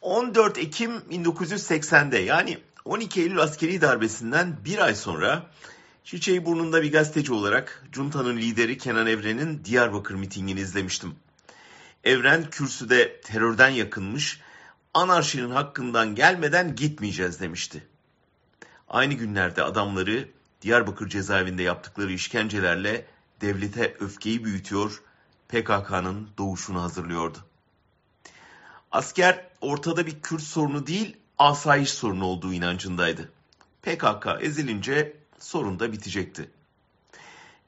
14 Ekim 1980'de yani 12 Eylül askeri darbesinden bir ay sonra çiçeği burnunda bir gazeteci olarak Cunta'nın lideri Kenan Evren'in Diyarbakır mitingini izlemiştim. Evren kürsüde terörden yakınmış, anarşinin hakkından gelmeden gitmeyeceğiz demişti. Aynı günlerde adamları Diyarbakır cezaevinde yaptıkları işkencelerle devlete öfkeyi büyütüyor, PKK'nın doğuşunu hazırlıyordu. Asker ortada bir Kürt sorunu değil, asayiş sorunu olduğu inancındaydı. PKK ezilince sorun da bitecekti.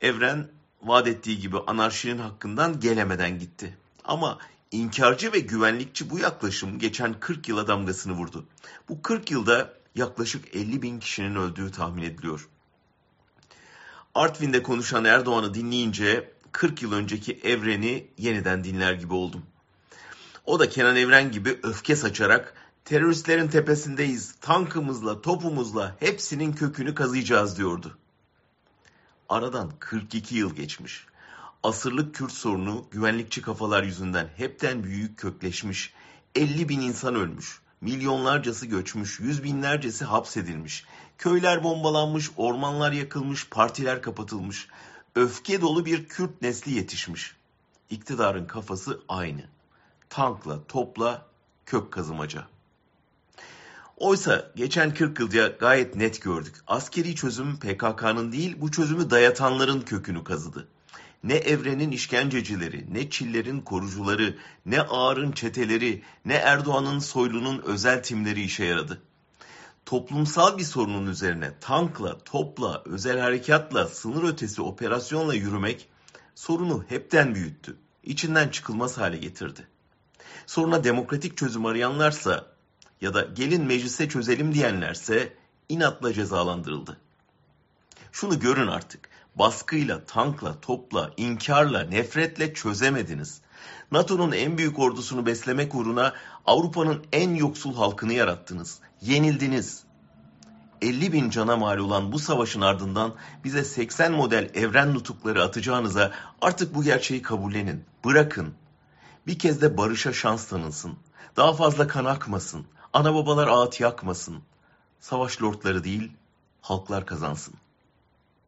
Evren vaat ettiği gibi anarşinin hakkından gelemeden gitti. Ama inkarcı ve güvenlikçi bu yaklaşım geçen 40 yıla damgasını vurdu. Bu 40 yılda yaklaşık 50 bin kişinin öldüğü tahmin ediliyor. Artvin'de konuşan Erdoğan'ı dinleyince 40 yıl önceki evreni yeniden dinler gibi oldum. O da Kenan Evren gibi öfke saçarak teröristlerin tepesindeyiz, tankımızla, topumuzla hepsinin kökünü kazıyacağız diyordu. Aradan 42 yıl geçmiş. Asırlık Kürt sorunu güvenlikçi kafalar yüzünden hepten büyük kökleşmiş. 50 bin insan ölmüş. Milyonlarcası göçmüş, yüz binlercesi hapsedilmiş. Köyler bombalanmış, ormanlar yakılmış, partiler kapatılmış. Öfke dolu bir Kürt nesli yetişmiş. İktidarın kafası aynı. Tankla, topla, kök kazımaca. Oysa geçen 40 yılca gayet net gördük. Askeri çözüm PKK'nın değil bu çözümü dayatanların kökünü kazıdı. Ne Evren'in işkencecileri, ne Çiller'in korucuları, ne Ağar'ın çeteleri, ne Erdoğan'ın soylunun özel timleri işe yaradı. Toplumsal bir sorunun üzerine tankla, topla, özel harekatla, sınır ötesi operasyonla yürümek sorunu hepten büyüttü. İçinden çıkılmaz hale getirdi. Soruna demokratik çözüm arayanlarsa ya da gelin meclise çözelim diyenlerse inatla cezalandırıldı. Şunu görün artık. Baskıyla, tankla, topla, inkarla, nefretle çözemediniz. NATO'nun en büyük ordusunu beslemek uğruna Avrupa'nın en yoksul halkını yarattınız. Yenildiniz. 50 bin cana mal olan bu savaşın ardından bize 80 model evren nutukları atacağınıza artık bu gerçeği kabullenin. Bırakın. Bir kez de barışa şans tanınsın. Daha fazla kan akmasın. Ana babalar ağıt yakmasın. Savaş lordları değil, halklar kazansın.